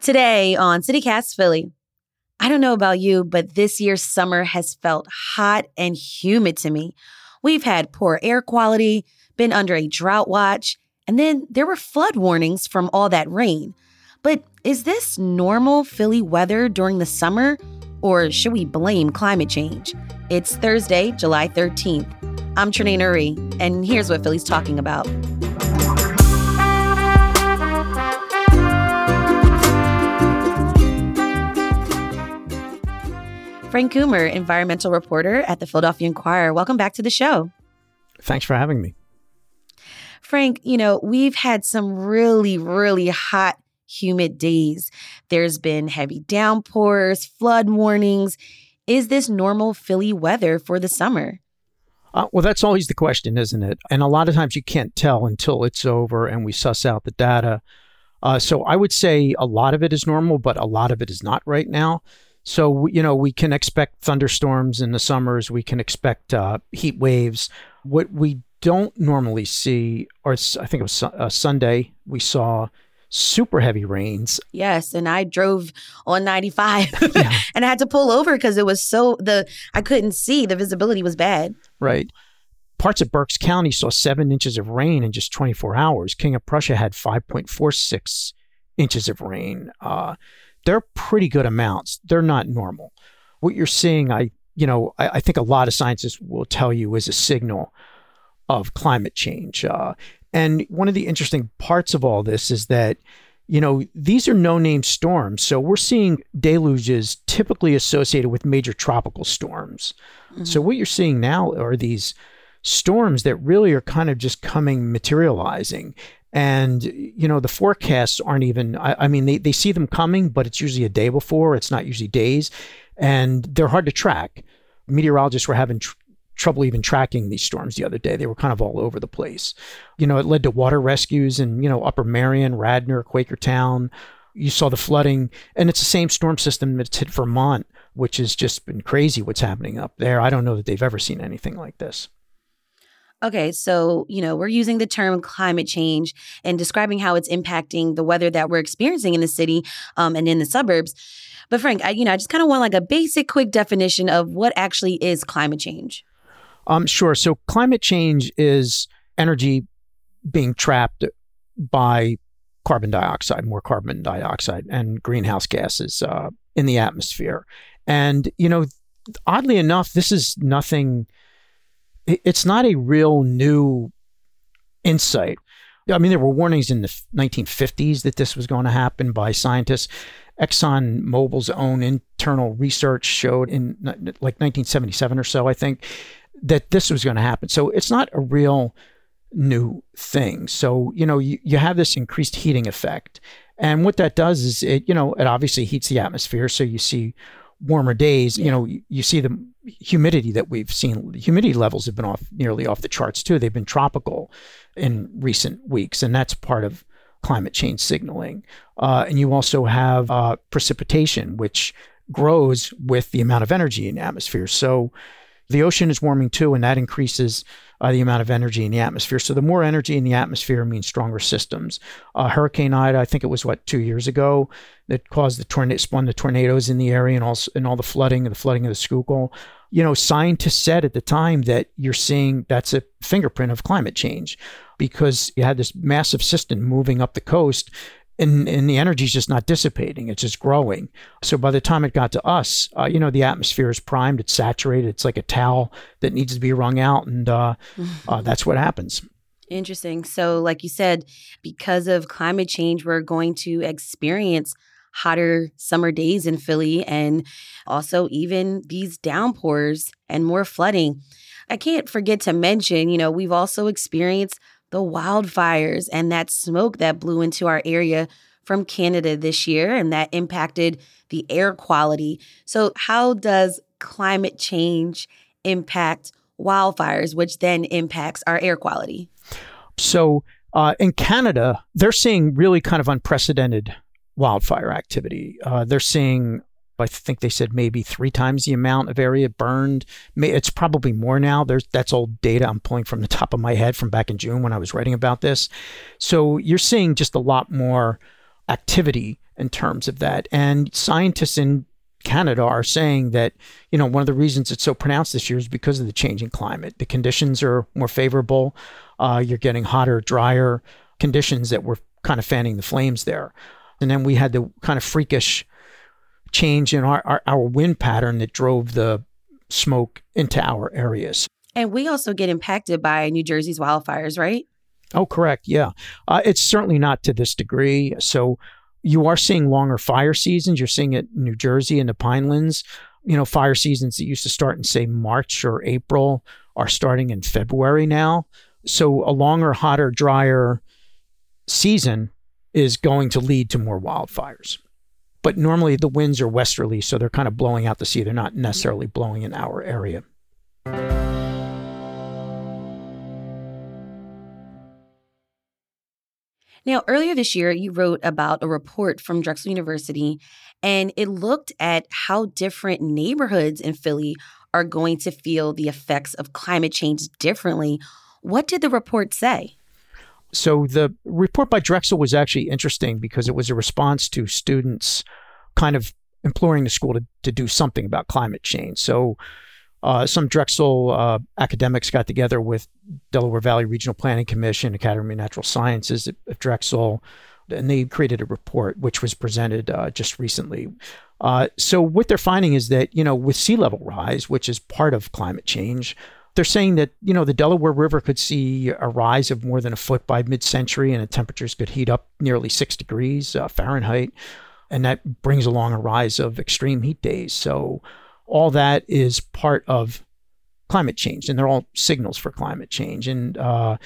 Today on CityCast Philly, I don't know about you, but this year's summer has felt hot and humid to me. We've had poor air quality, been under a drought watch, and then there were flood warnings from all that rain. But is this normal Philly weather during the summer, or should we blame climate change? It's Thursday, July 13th. I'm Trenae Nuri, and here's what Philly's talking about. Frank Kummer, environmental reporter at the Philadelphia Inquirer. Welcome back to the show. Thanks for having me. Frank, you know, we've had some really, really hot, humid days. There's been heavy downpours, flood warnings. Is this normal Philly weather for the summer? Uh, well, that's always the question, isn't it? And a lot of times you can't tell until it's over and we suss out the data. Uh, so I would say a lot of it is normal, but a lot of it is not right now. So, you know, we can expect thunderstorms in the summers. We can expect uh, heat waves. What we don't normally see, or I think it was uh, Sunday, we saw super heavy rains. Yes, and I drove on 95 yeah. and I had to pull over because it was so the I couldn't see, the visibility was bad. Right. Parts of Berks County saw 7 inches of rain in just 24 hours. King of Prussia had 5.46 inches of rain. Uh, they're pretty good amounts. They're not normal. What you're seeing, I you know, I, I think a lot of scientists will tell you is a signal of climate change. Uh, and one of the interesting parts of all this is that, you know, these are no name storms. So we're seeing deluges typically associated with major tropical storms. Mm-hmm. So what you're seeing now are these storms that really are kind of just coming materializing and you know the forecasts aren't even I, I, mean they, they see them coming but it's usually a day before. It's not usually days. And they're hard to track. Meteorologists were having tr- trouble even tracking these storms the other day. They were kind of all over the place. You know it led to water rescues in you know upper marion radnor quakertown you saw the flooding. And it's the same storm system that's hit vermont which has just been crazy what's happening up there. I don't know that they've ever seen anything like this Okay, so, you know, we're using the term climate change and describing how it's impacting the weather that we're experiencing in the city um, and in the suburbs. But Frank, I, you know, I just kind of want like a basic, quick definition of what actually is climate change. Um, sure. So climate change is energy being trapped by carbon dioxide, more carbon dioxide and greenhouse gases uh, in the atmosphere. And, you know, oddly enough, this is nothing it's not a real new insight. I mean, there were warnings in the 1950s that this was going to happen by scientists. Exxon Mobil's own internal research showed in like 1977 or so, I think, that this was going to happen. So it's not a real new thing. So, you know, you, you have this increased heating effect. And what that does is it, you know, it obviously heats the atmosphere. So you see warmer days, yeah. you know, you, you, see the humidity that we've seen. Humidity levels have been off nearly off the charts too. They've been tropical in recent weeks, and that's part of climate change signaling. Uh, and you also have uh, precipitation, which grows with the amount of energy in the atmosphere. So the ocean is warming too, and that increases uh, the amount of energy in the atmosphere. So the more energy in the atmosphere means stronger systems. Uh, Hurricane Ida, I think it was what two years ago, that caused the tornado, spun the tornadoes in the area and all and all the flooding and the flooding of the Schuylkill. You know, scientists said at the time that you're seeing that's a fingerprint of climate change because you had this massive system moving up the coast and, and the energy is just not dissipating. It's just growing. So by the time it got to us uh, you know the atmosphere is primed. It's saturated. It's like a towel that needs to be wrung out and uh, uh, that's what happens. Interesting. So like you said because of climate change we're going to experience hotter summer days in philly and also even these downpours and more flooding i can't forget to mention you know we've also experienced the wildfires and that smoke that blew into our area from Canada this year and that impacted the air quality. So, how does climate change impact wildfires, which then impacts our air quality? So, uh, in Canada, they're seeing really kind of unprecedented wildfire activity. Uh, they're seeing I think they said maybe three times the amount of area burned. It's probably more now. There's that's old data I'm pulling from the top of my head from back in June when I was writing about this. So you're seeing just a lot more activity in terms of that. And scientists in Canada are saying that, you know, one of the reasons it's so pronounced this year is because of the changing climate. The conditions are more favorable. Uh, you're getting hotter, drier conditions that were kind of fanning the flames there. And then we had the kind of freakish change in our, our, our wind pattern that drove the smoke into our areas. And we also get impacted by New Jersey's wildfires, right? Oh, correct. Yeah. Uh, it's certainly not to this degree. So you are seeing longer fire seasons. You're seeing it in New Jersey and the Pinelands. You know, fire seasons that used to start in, say, March or April are starting in February now. So a longer, hotter, drier season is going to lead to more wildfires. But normally the winds are westerly, so they're kind of blowing out the sea. They're not necessarily blowing in our area. Now, earlier this year, you wrote about a report from Drexel University, and it looked at how different neighborhoods in Philly are going to feel the effects of climate change differently. What did the report say? So, the report by Drexel was actually interesting because it was a response to students kind of imploring the school to, to do something about climate change. So, uh, some Drexel uh, academics got together with Delaware Valley Regional Planning Commission, Academy of Natural Sciences at, Drexel, and they created a report which was presented uh, just recently. Uh, so what they're finding is that you know with sea level rise, which is part of climate change, they're saying that you know the Delaware River could see a rise of more than a foot by mid-century, and the temperatures could heat up nearly six degrees uh, Fahrenheit, and that brings along a rise of extreme heat days. So all that is part of climate change, and they're all signals for climate change. And uh,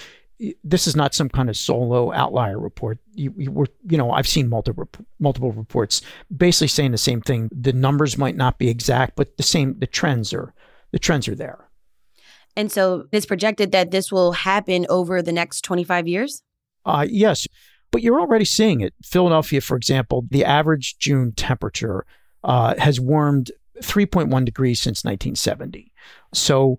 this is not some kind of solo outlier report. You, you, were, you know, I've seen multiple multiple reports basically saying the same thing. The numbers might not be exact, but the same. The trends are the trends are there. And so it's projected that this will happen over the next 25 years? Uh, yes, but you're already seeing it. Philadelphia, for example, the average June temperature uh, has warmed 3.1 degrees since 1970. So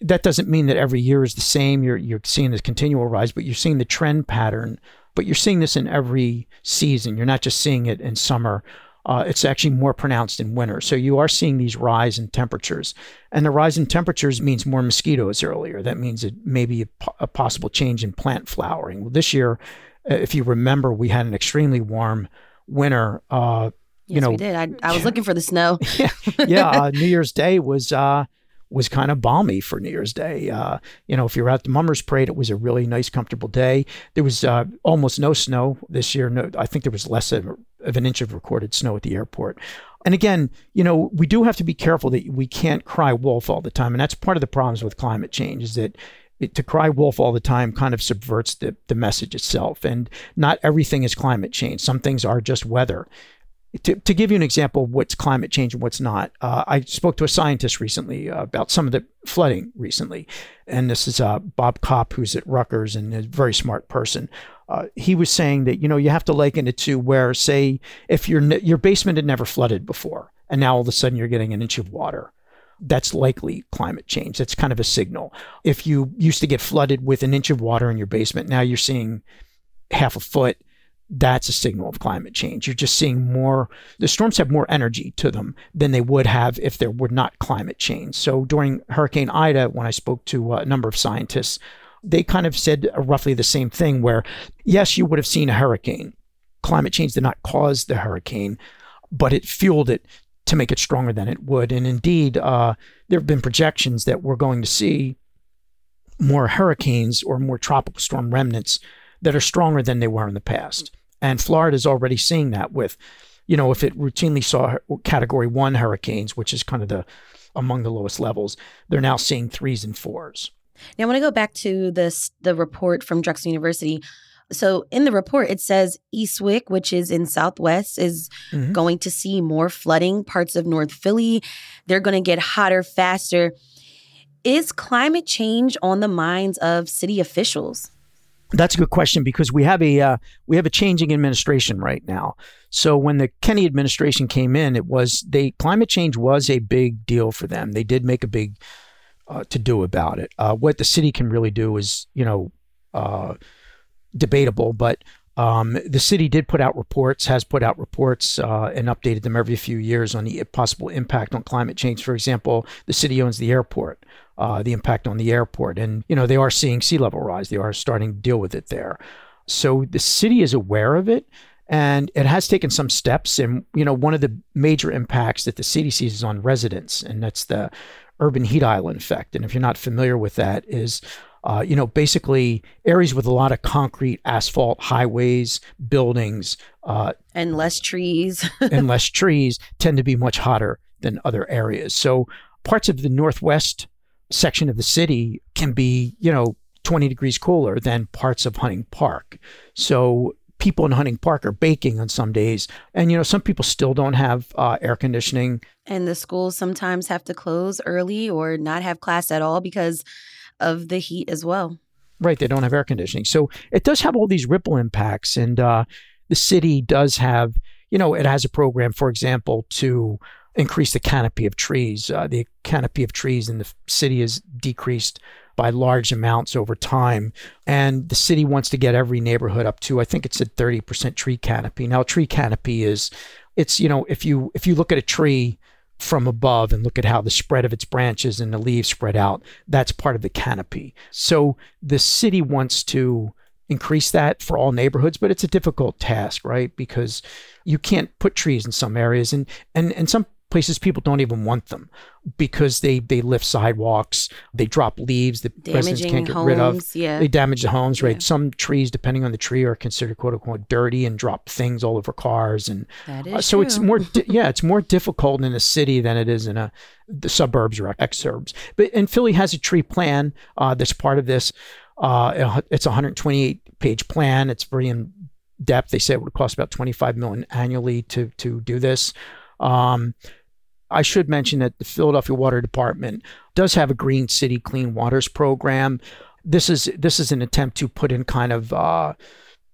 that doesn't mean that every year is the same. You're you're seeing this continual rise, but you're seeing the trend pattern. But you're seeing this in every season. You're not just seeing it in summer. Uh, it's actually more pronounced in winter. So you are seeing these rise in temperatures, and the rise in temperatures means more mosquitoes earlier. That means it may be a, a possible change in plant flowering. Well, this year, uh, if you remember, we had an extremely warm winter. Uh, Yes, you know, we did. I, I was looking for the snow. yeah, yeah. Uh, New Year's Day was uh, was kind of balmy for New Year's Day. Uh, you know, if you were at the Mummers Parade, it was a really nice, comfortable day. There was uh, almost no snow this year. No, I think there was less of, of an inch of recorded snow at the airport. And again, you know, we do have to be careful that we can't cry wolf all the time, and that's part of the problems with climate change. Is that it, to cry wolf all the time kind of subverts the, the message itself. And not everything is climate change. Some things are just weather to, to give you an example of what's climate change and what's not, uh, I spoke to a scientist recently uh, about some of the flooding recently. And this is uh, Bob Kopp, who's at Rutgers and a very smart person. Uh, he was saying that, you know, you have to liken it to where, say, if your, your basement had never flooded before, and now all of a sudden you're getting an inch of water that's likely climate change. That's kind of a signal. If you used to get flooded with an inch of water in your basement, now you're seeing half a foot that's a signal of climate change. You're just seeing more, the storms have more energy to them than they would have if there were not climate change. So during Hurricane Ida, when I spoke to a number of scientists, they kind of said roughly the same thing where, yes, you would have seen a hurricane. Climate change did not cause the hurricane, but it fueled it to make it stronger than it would. And indeed, uh, there have been projections that we're going to see more hurricanes or more tropical storm remnants that are stronger than they were in the past. And Florida is already seeing that with, you know, if it routinely saw category one hurricanes, which is kind of the among the lowest levels, they're now seeing threes and fours. Now, I want to go back to this the report from Drexel University. So in the report, it says Eastwick, which is in Southwest, is mm-hmm. going to see more flooding. Parts of North Philly, they're going to get hotter faster. Is climate change on the minds of city officials? That's a good question because we have a uh, we have a changing administration right now. So when the Kenney administration came in, it was they climate change was a big deal for them. They did make a big uh, to do about it. Uh, what the city can really do is you know uh, debatable, but Um, the city did put out reports, has put out reports, uh, and updated them every few years on the possible impact on climate change. For example, the city owns the airport, uh, the impact on the airport, and you know they are seeing sea level rise. They are starting to deal with it there. So the city is aware of it, and it has taken some steps. And you know, one of the major impacts that the city sees is on residents, and that's the urban heat island effect. And if you're not familiar with that, is uh, you know, basically areas with a lot of concrete, asphalt, highways, buildings, uh, and less trees, and less trees tend to be much hotter than other areas. So parts of the northwest section of the city can be, you know, 20 degrees cooler than parts of Hunting Park. So people in Hunting Park are baking on some days. And, you know, some people still don't have uh, air conditioning. And the schools sometimes have to close early or not have class at all because of the heat as well. Right. They don't have air conditioning. So it does have all these ripple impacts. And uh, the city does have, you know, it has a program, for example, to increase the canopy of trees. Uh, the canopy of trees in the city is decreased by large amounts over time. And the city wants to get every neighborhood up to, I think it's a 30% tree canopy. Now, tree canopy is, it's, you know, if you, if you look at a tree, from above and look at how the spread of its branches and the leaves spread out. That's part of the canopy. So the city wants to increase that for all neighborhoods, but it's a difficult task, right? Because you can't put trees in some areas and and and some places people don't even want them because they they lift sidewalks, they drop leaves that Damaging residents can't get homes, rid of. Yeah. They damage the homes, right? Yeah. Some trees, depending on the tree, are considered quote unquote dirty and drop things all over cars, and uh, so true. it's more di- yeah, it's more difficult in a city than it is in a the suburbs or exurbs. But and Philly has a tree plan uh, that's part of this. Uh, it's a 128 page plan. It's very in depth. They say it would cost about 25 million annually to to do this. Um, I should mention that the Philadelphia Water Department does have a Green City Clean Waters program. This is this is an attempt to put in kind of uh,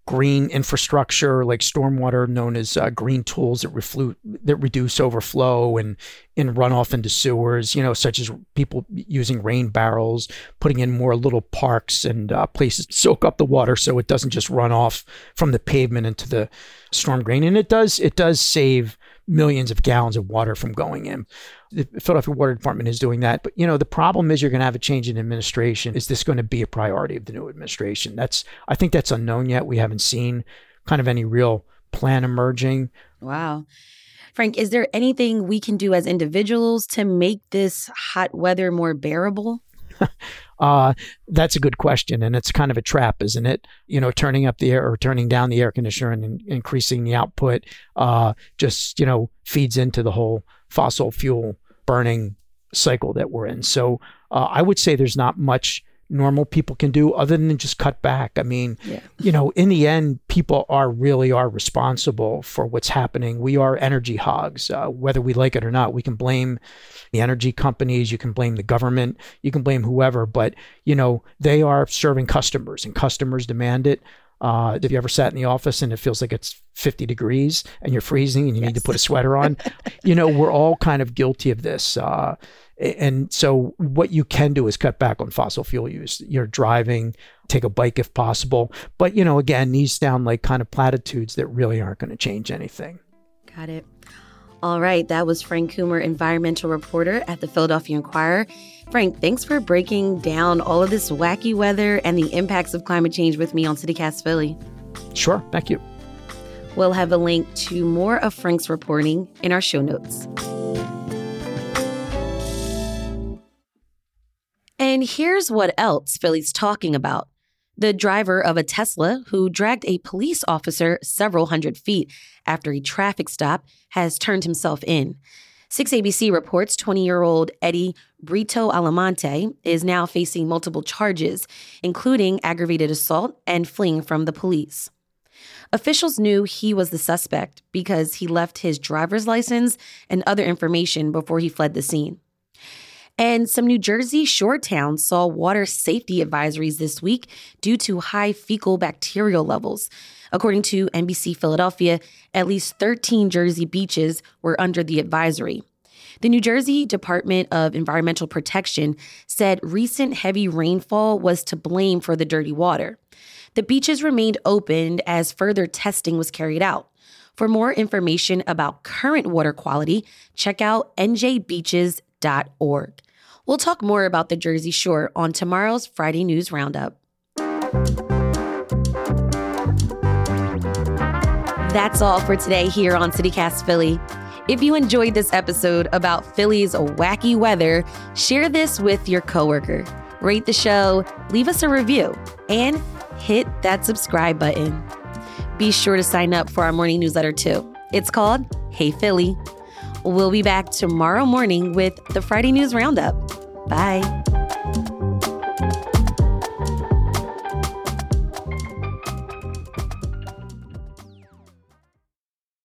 green infrastructure like stormwater, known as uh, green tools that reflu- that reduce overflow and in runoff into sewers. You know, such as people using rain barrels, putting in more little parks and uh, places to soak up the water so it doesn't just run off from the pavement into the storm drain. And it does it does save millions of gallons of water from going in. The Philadelphia Water Department is doing that. But, you know, the problem is you're going to have a change in administration. Is this going to be a priority of the new administration? That's, I think that's unknown yet. We haven't seen kind of any real plan emerging. Wow. Frank, is there anything we can do as individuals to make this hot weather more bearable? Uh, that's a good question, and it's kind of a trap, isn't it? You know, turning up the air or turning down the air conditioner and in- increasing the output uh, just you know feeds into the whole fossil fuel burning cycle that we're in. So uh, I would say there's not much normal people can do other than just cut back. I mean, yeah. you know, in the end, people are really are responsible for what's happening. We are energy hogs, uh, whether we like it or not. We can blame the energy companies, you can blame the government, you can blame whoever, but you know, they are serving customers, and customers demand it. Uh, have you ever sat in the office and it feels like it's 50 degrees and you're freezing and you yes. need to put a sweater on? you know, we're all kind of guilty of this. Uh, and so, what you can do is cut back on fossil fuel use. You're driving, take a bike if possible. But, you know, again, these sound like kind of platitudes that really aren't going to change anything. Got it. All right. That was Frank Kummer, environmental reporter at the Philadelphia Inquirer. Frank, thanks for breaking down all of this wacky weather and the impacts of climate change with me on CityCast Philly. Sure. Thank you. We'll have a link to more of Frank's reporting in our show notes. And here's what else Philly's talking about. The driver of a Tesla who dragged a police officer several hundred feet after a traffic stop has turned himself in. 6ABC reports 20 year old Eddie Brito Alamonte is now facing multiple charges, including aggravated assault and fleeing from the police. Officials knew he was the suspect because he left his driver's license and other information before he fled the scene. And some New Jersey shore towns saw water safety advisories this week due to high fecal bacterial levels. According to NBC Philadelphia, at least 13 Jersey beaches were under the advisory. The New Jersey Department of Environmental Protection said recent heavy rainfall was to blame for the dirty water. The beaches remained open as further testing was carried out. For more information about current water quality, check out njbeaches.org. We'll talk more about the Jersey Shore on tomorrow's Friday News Roundup. That's all for today here on CityCast Philly. If you enjoyed this episode about Philly's wacky weather, share this with your coworker. Rate the show, leave us a review, and hit that subscribe button. Be sure to sign up for our morning newsletter too. It's called Hey Philly. We'll be back tomorrow morning with the Friday News Roundup. Bye.